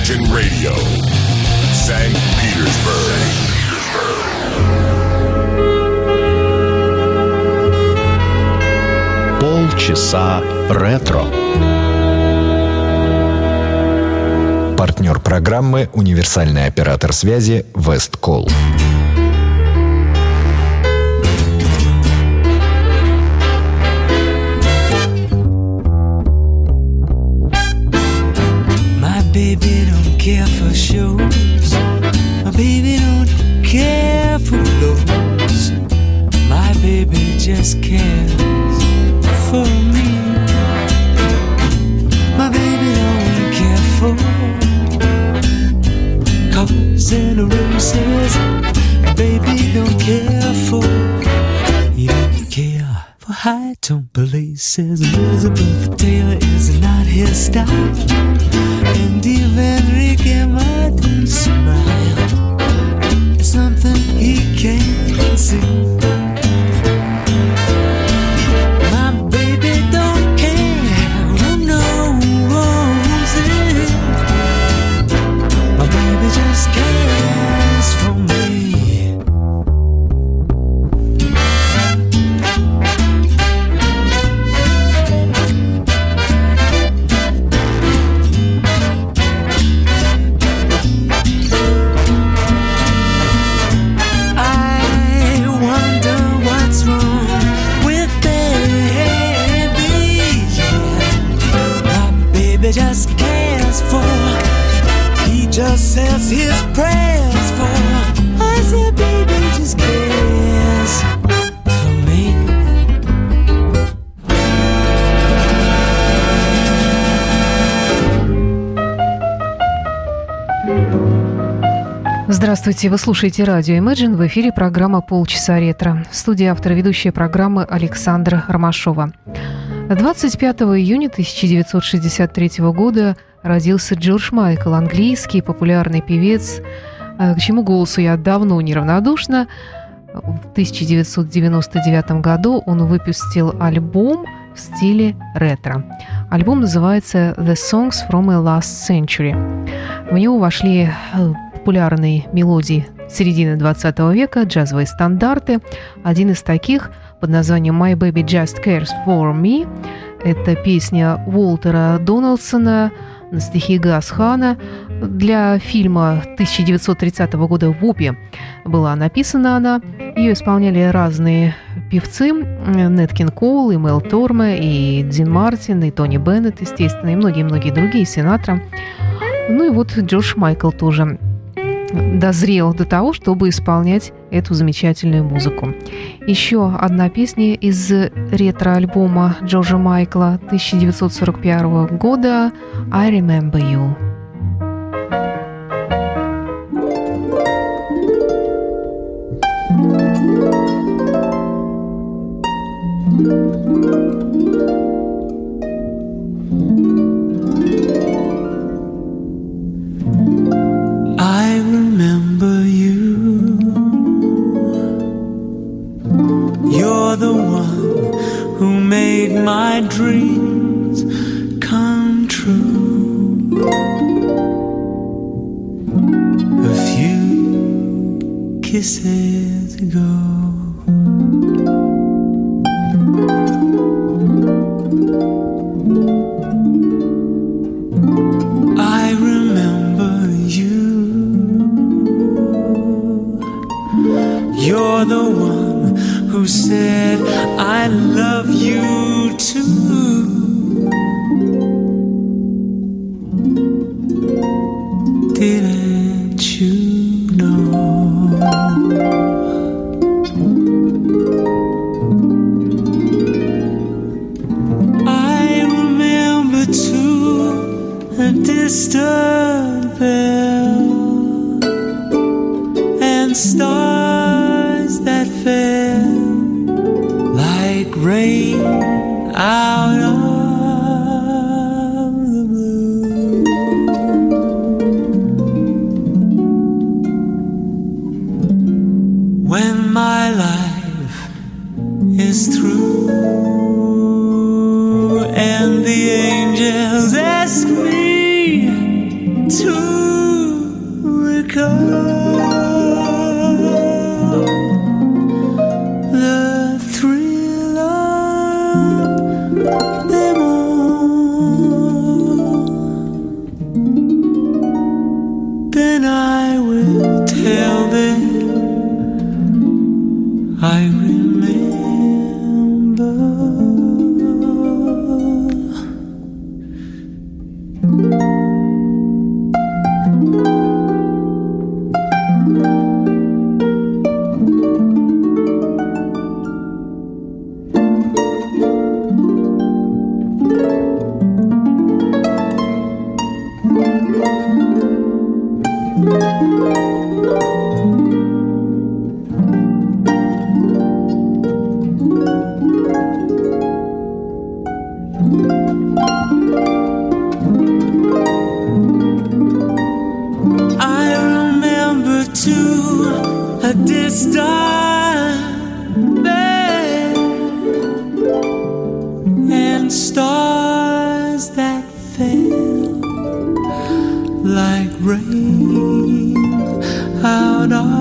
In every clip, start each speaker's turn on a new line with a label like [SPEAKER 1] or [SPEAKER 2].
[SPEAKER 1] Imagine Radio, St. Petersburg.
[SPEAKER 2] Полчаса ретро. Партнер программы «Универсальный оператор связи Весткол».
[SPEAKER 3] My And even Ricky Martin smile.
[SPEAKER 4] Здравствуйте, вы слушаете радио Imagine, в эфире программа «Полчаса ретро». В студии автор ведущая программы Александра Ромашова. 25 июня 1963 года родился Джордж Майкл, английский популярный певец, э, к чему голосу я давно неравнодушна. В 1999 году он выпустил альбом в стиле ретро. Альбом называется «The Songs from a Last Century». В него вошли э, популярные мелодии середины 20 века, джазовые стандарты. Один из таких под названием «My Baby Just Cares For Me» – это песня Уолтера Доналдсона на стихи Гасхана. Для фильма 1930 года «Вупи» была написана она. Ее исполняли разные певцы. Неткин Коул, и Мел Торме, и Дин Мартин, и Тони Беннет, естественно, и многие-многие другие, Синатра. Ну и вот Джордж Майкл тоже дозрел до того, чтобы исполнять эту замечательную музыку. Еще одна песня из ретро-альбома Джорджа Майкла 1941 года «I Remember You».
[SPEAKER 3] I made my dreams come true. A few kisses ago. A distant
[SPEAKER 5] band and stars that fell like rain out of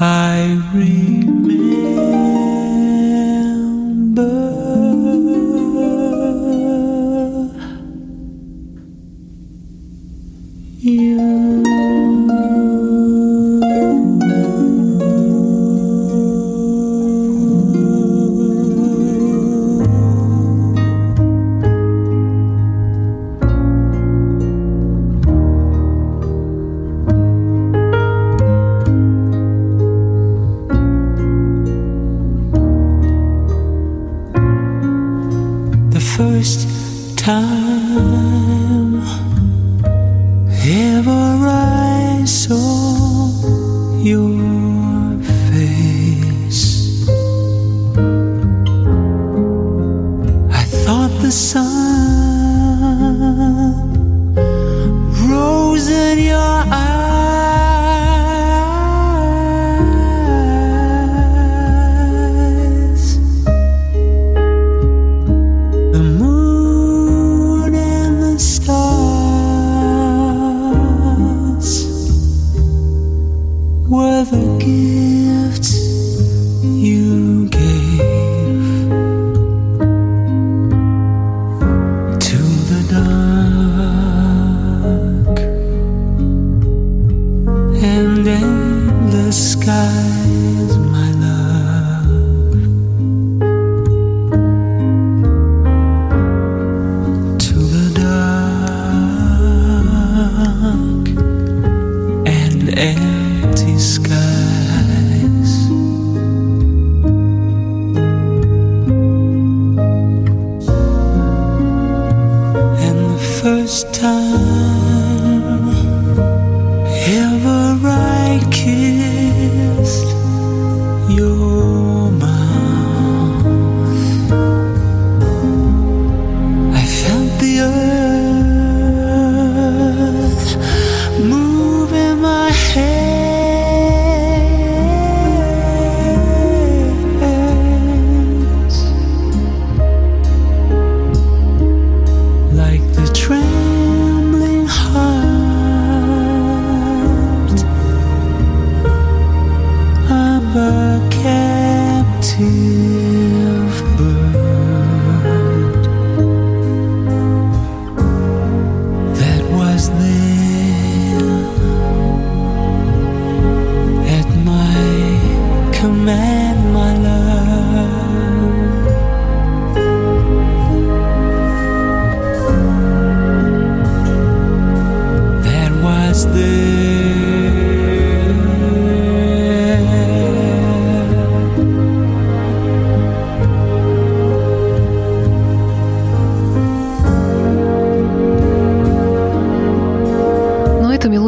[SPEAKER 5] I
[SPEAKER 3] read.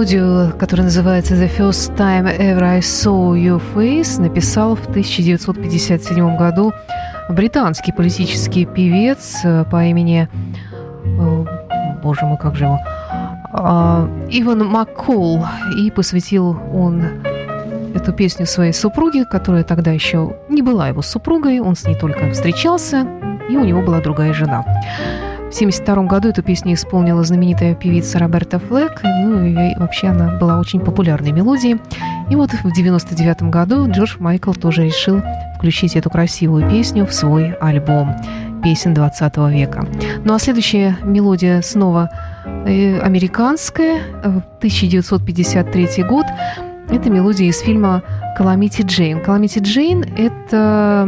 [SPEAKER 3] Мелодию, которая называется «The First Time Ever I Saw Your Face», написал в 1957 году британский политический певец э, по имени... э, Боже мой, как же его? А, Иван Маккол. И посвятил он эту песню своей супруге, которая тогда еще не была его супругой. Он с ней только встречался, и у него была другая жена. В 1972 году эту песню исполнила знаменитая певица Роберта Флэк. Ну и вообще она была очень популярной мелодией. И вот в 1999 году Джордж Майкл тоже решил включить эту красивую песню в свой альбом песен 20 века. Ну а следующая мелодия снова э, американская, э, 1953 год.
[SPEAKER 4] Это мелодия из фильма «Каламити Джейн». «Каламити Джейн» — это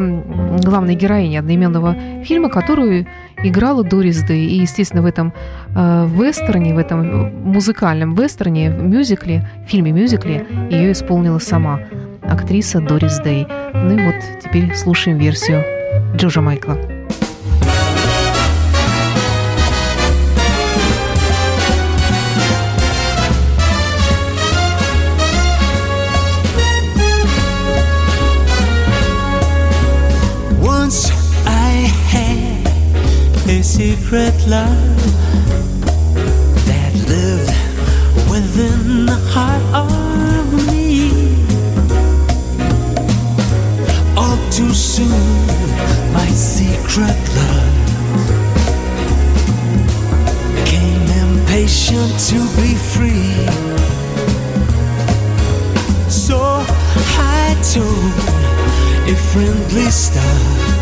[SPEAKER 4] главная героиня одноименного фильма, которую играла Дорис Дэй. И, естественно, в этом э, вестерне, в этом музыкальном вестерне, в мюзикле, в фильме-мюзикле ее исполнила сама актриса Дорис Дэй. Ну и вот теперь слушаем версию Джорджа Майкла.
[SPEAKER 3] Secret love that lived within the heart of me. All too soon, my secret love became impatient to be free. So I told a friendly star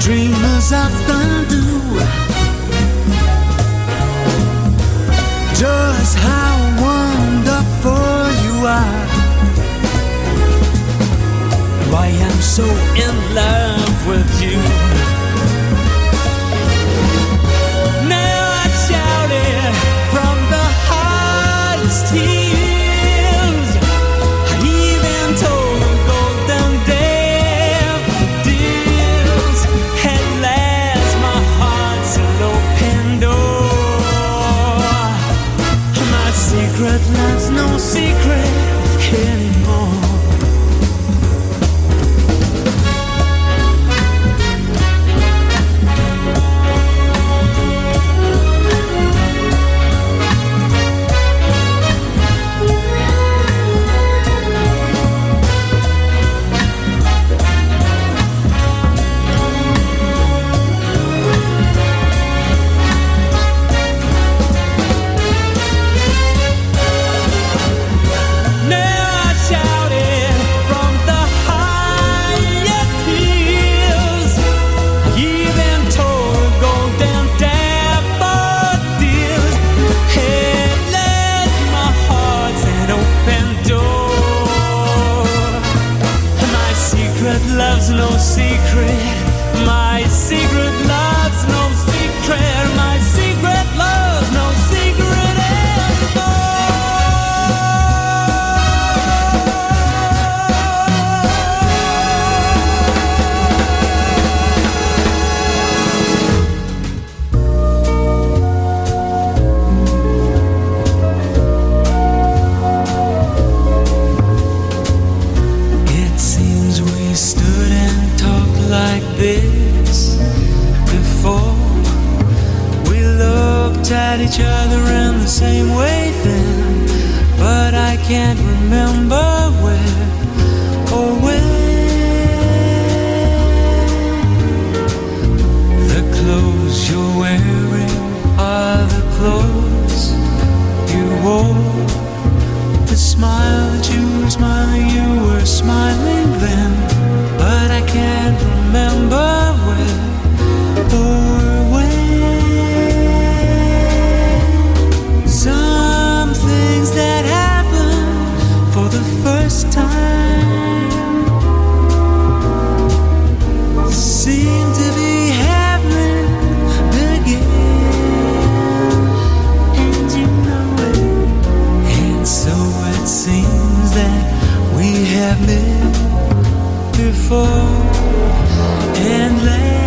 [SPEAKER 3] dreamers often do. Just how wonderful you are. Why I'm so in love with you. I've
[SPEAKER 6] before
[SPEAKER 3] and late.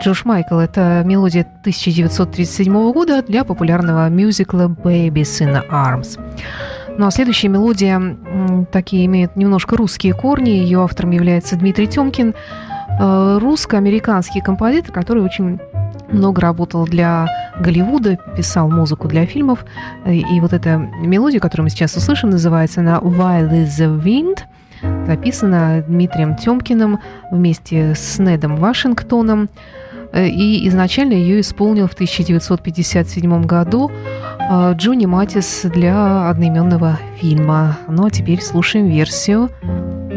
[SPEAKER 3] Джош Майкл. Это мелодия 1937 года для популярного мюзикла Babies in Arms. Ну а следующая мелодия такие имеет немножко русские корни. Ее автором является Дмитрий Тёмкин, э, русско-американский композитор, который очень много работал для Голливуда, писал музыку для фильмов. И вот эта мелодия, которую мы сейчас услышим, называется она «While is the Wind», записана Дмитрием Тёмкиным вместе с Недом Вашингтоном. И изначально ее исполнил в 1957 году э, Джонни Матис для одноименного фильма. Ну а теперь слушаем версию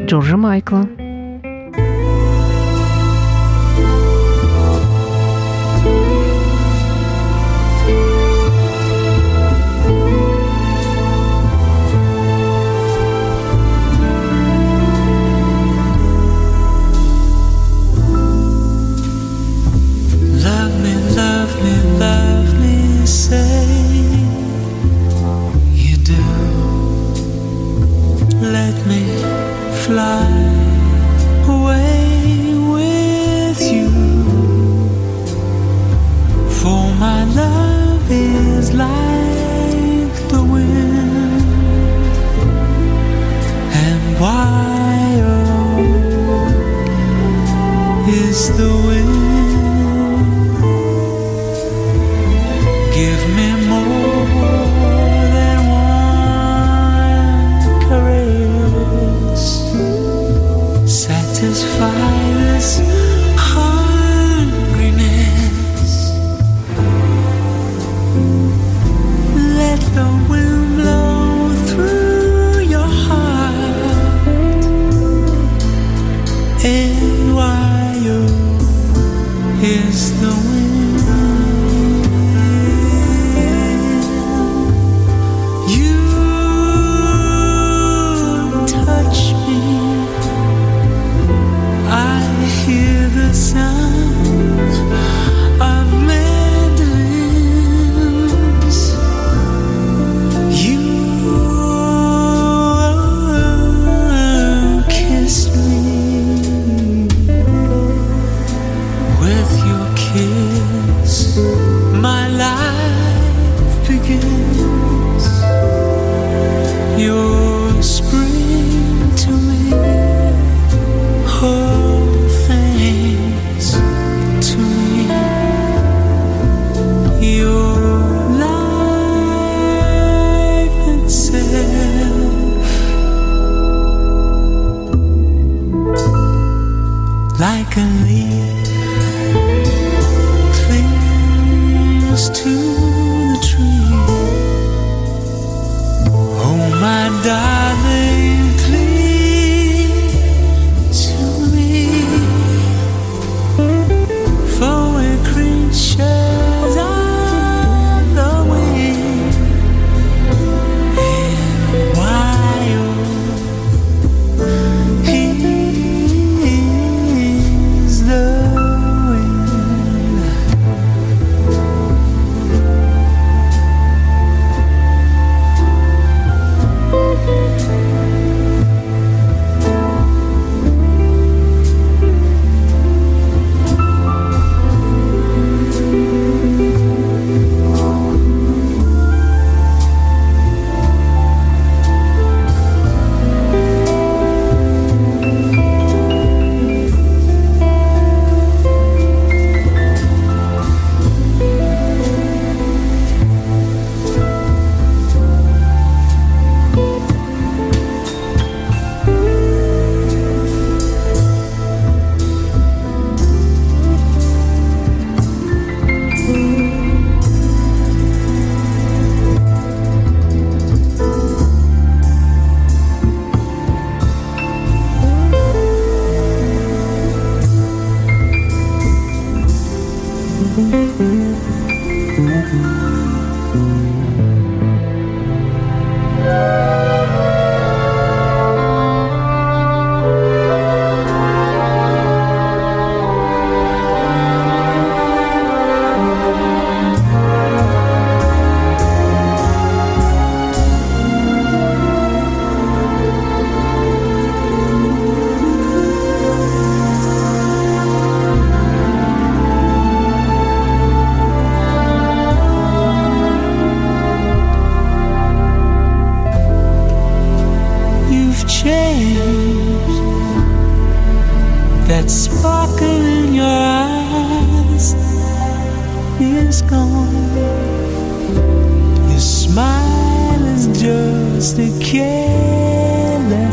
[SPEAKER 3] Джорджа Майкла. Why oh, is the wind?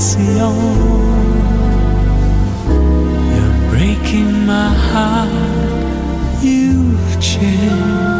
[SPEAKER 3] Yawn. You're breaking my heart. You've changed.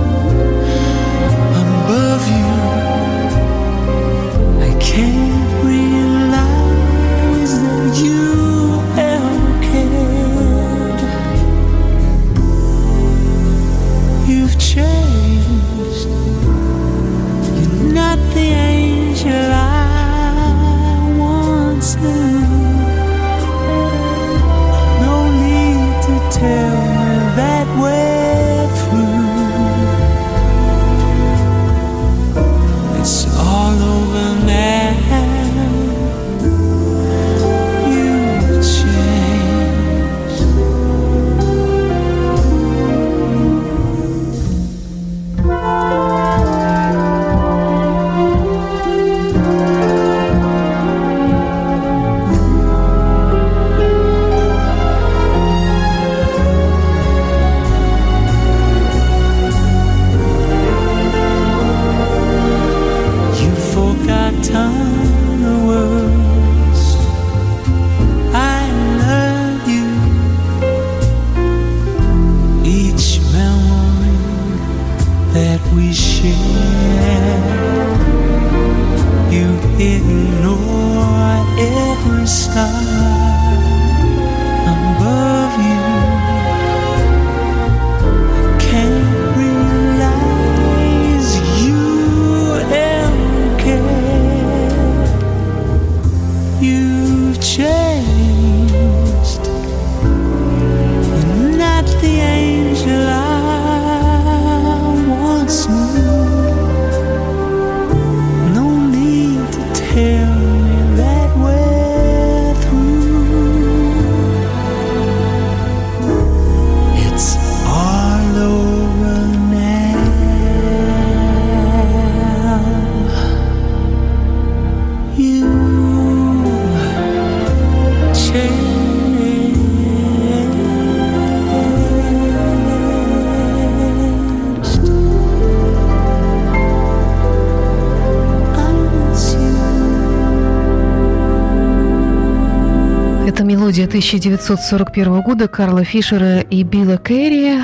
[SPEAKER 4] Мелодия 1941 года Карла Фишера и Билла Керри.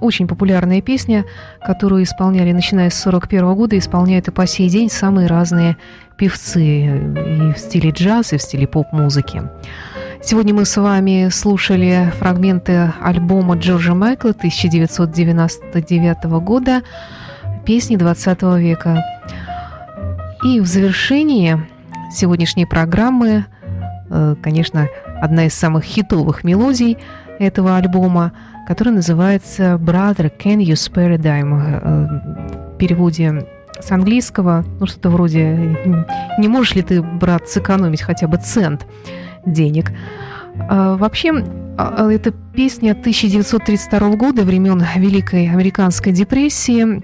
[SPEAKER 4] Очень популярная песня, которую исполняли, начиная с 1941 года, исполняют и по сей день самые разные певцы и в стиле джаз, и в стиле поп-музыки. Сегодня мы с вами слушали фрагменты альбома Джорджа Майкла 1999 года «Песни 20 века». И в завершении сегодняшней программы Э, конечно, одна из самых хитовых мелодий этого альбома, которая называется «Brother, can you spare a dime?» Э, В переводе с английского, ну что-то вроде «Не можешь ли ты, брат, сэкономить хотя бы цент денег?» А, Вообще, а, эта песня 1932 года, времен Великой Американской депрессии.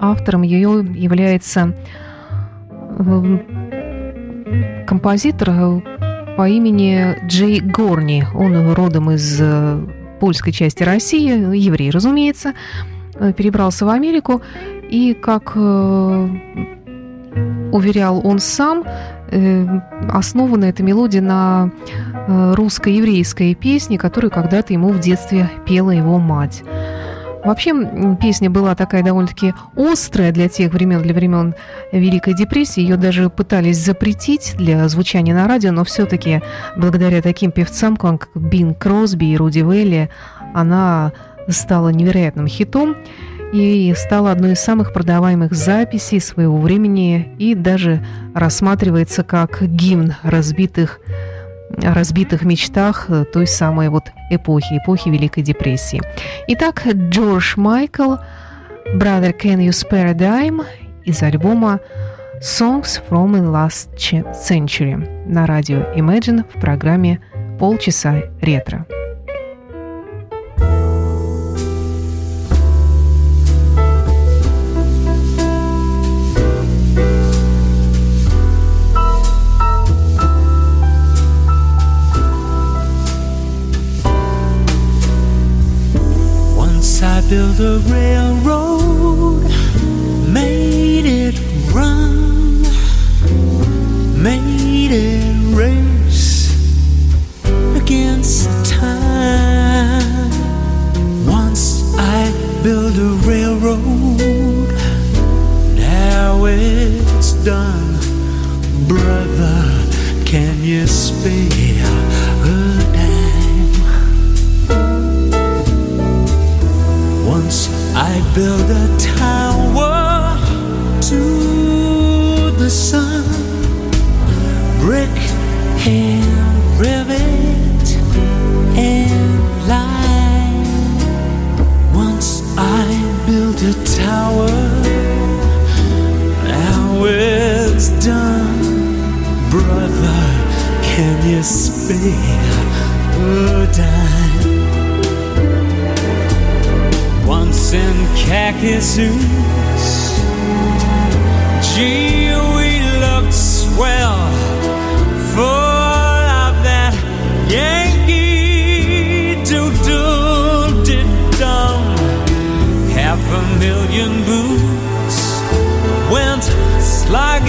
[SPEAKER 4] Автором ее является э, композитор э, по имени Джей Горни. Он родом из э, польской части России, еврей, разумеется, э, перебрался в Америку и как э, уверял он сам, основана эта мелодия на русско-еврейской песне, которую когда-то ему в детстве пела его мать. Вообще песня была такая довольно-таки острая для тех времен, для времен Великой депрессии. Ее даже пытались запретить для звучания на радио, но все-таки благодаря таким певцам, как Бин Кросби и Руди Велли, она стала невероятным хитом и стала одной из самых продаваемых записей своего времени и даже рассматривается как гимн разбитых разбитых мечтах той самой вот эпохи, эпохи Великой депрессии. Итак, Джордж Майкл, Brother Can You Spare a Dime из альбома Songs from the Last Century на радио Imagine в программе «Полчаса ретро».
[SPEAKER 3] Built a railroad, It's like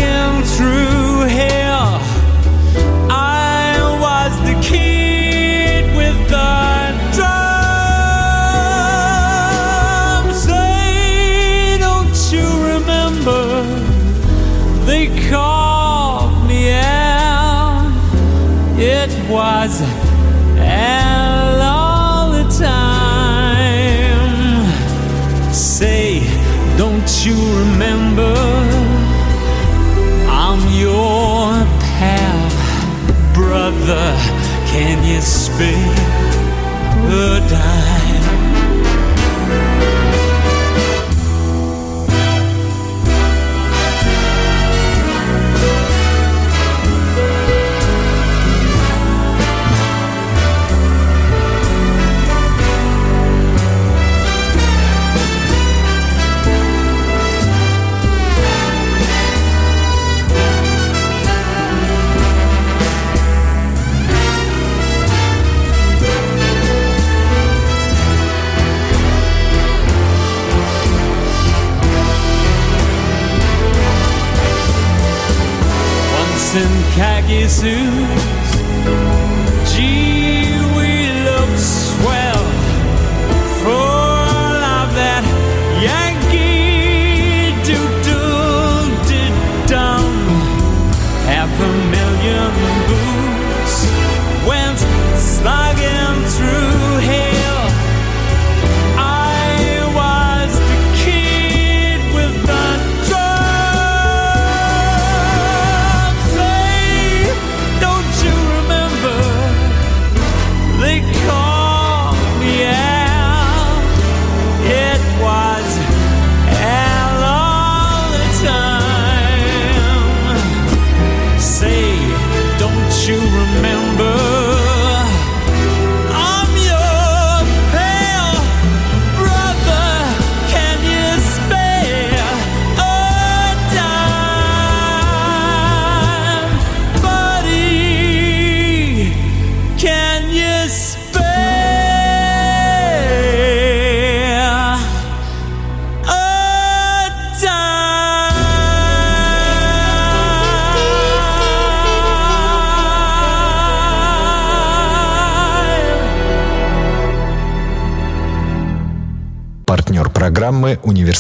[SPEAKER 2] too.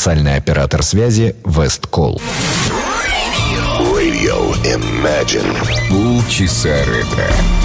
[SPEAKER 2] Универсальный оператор связи Весткол.
[SPEAKER 1] Radio Imagine.
[SPEAKER 6] Полчаса ретро.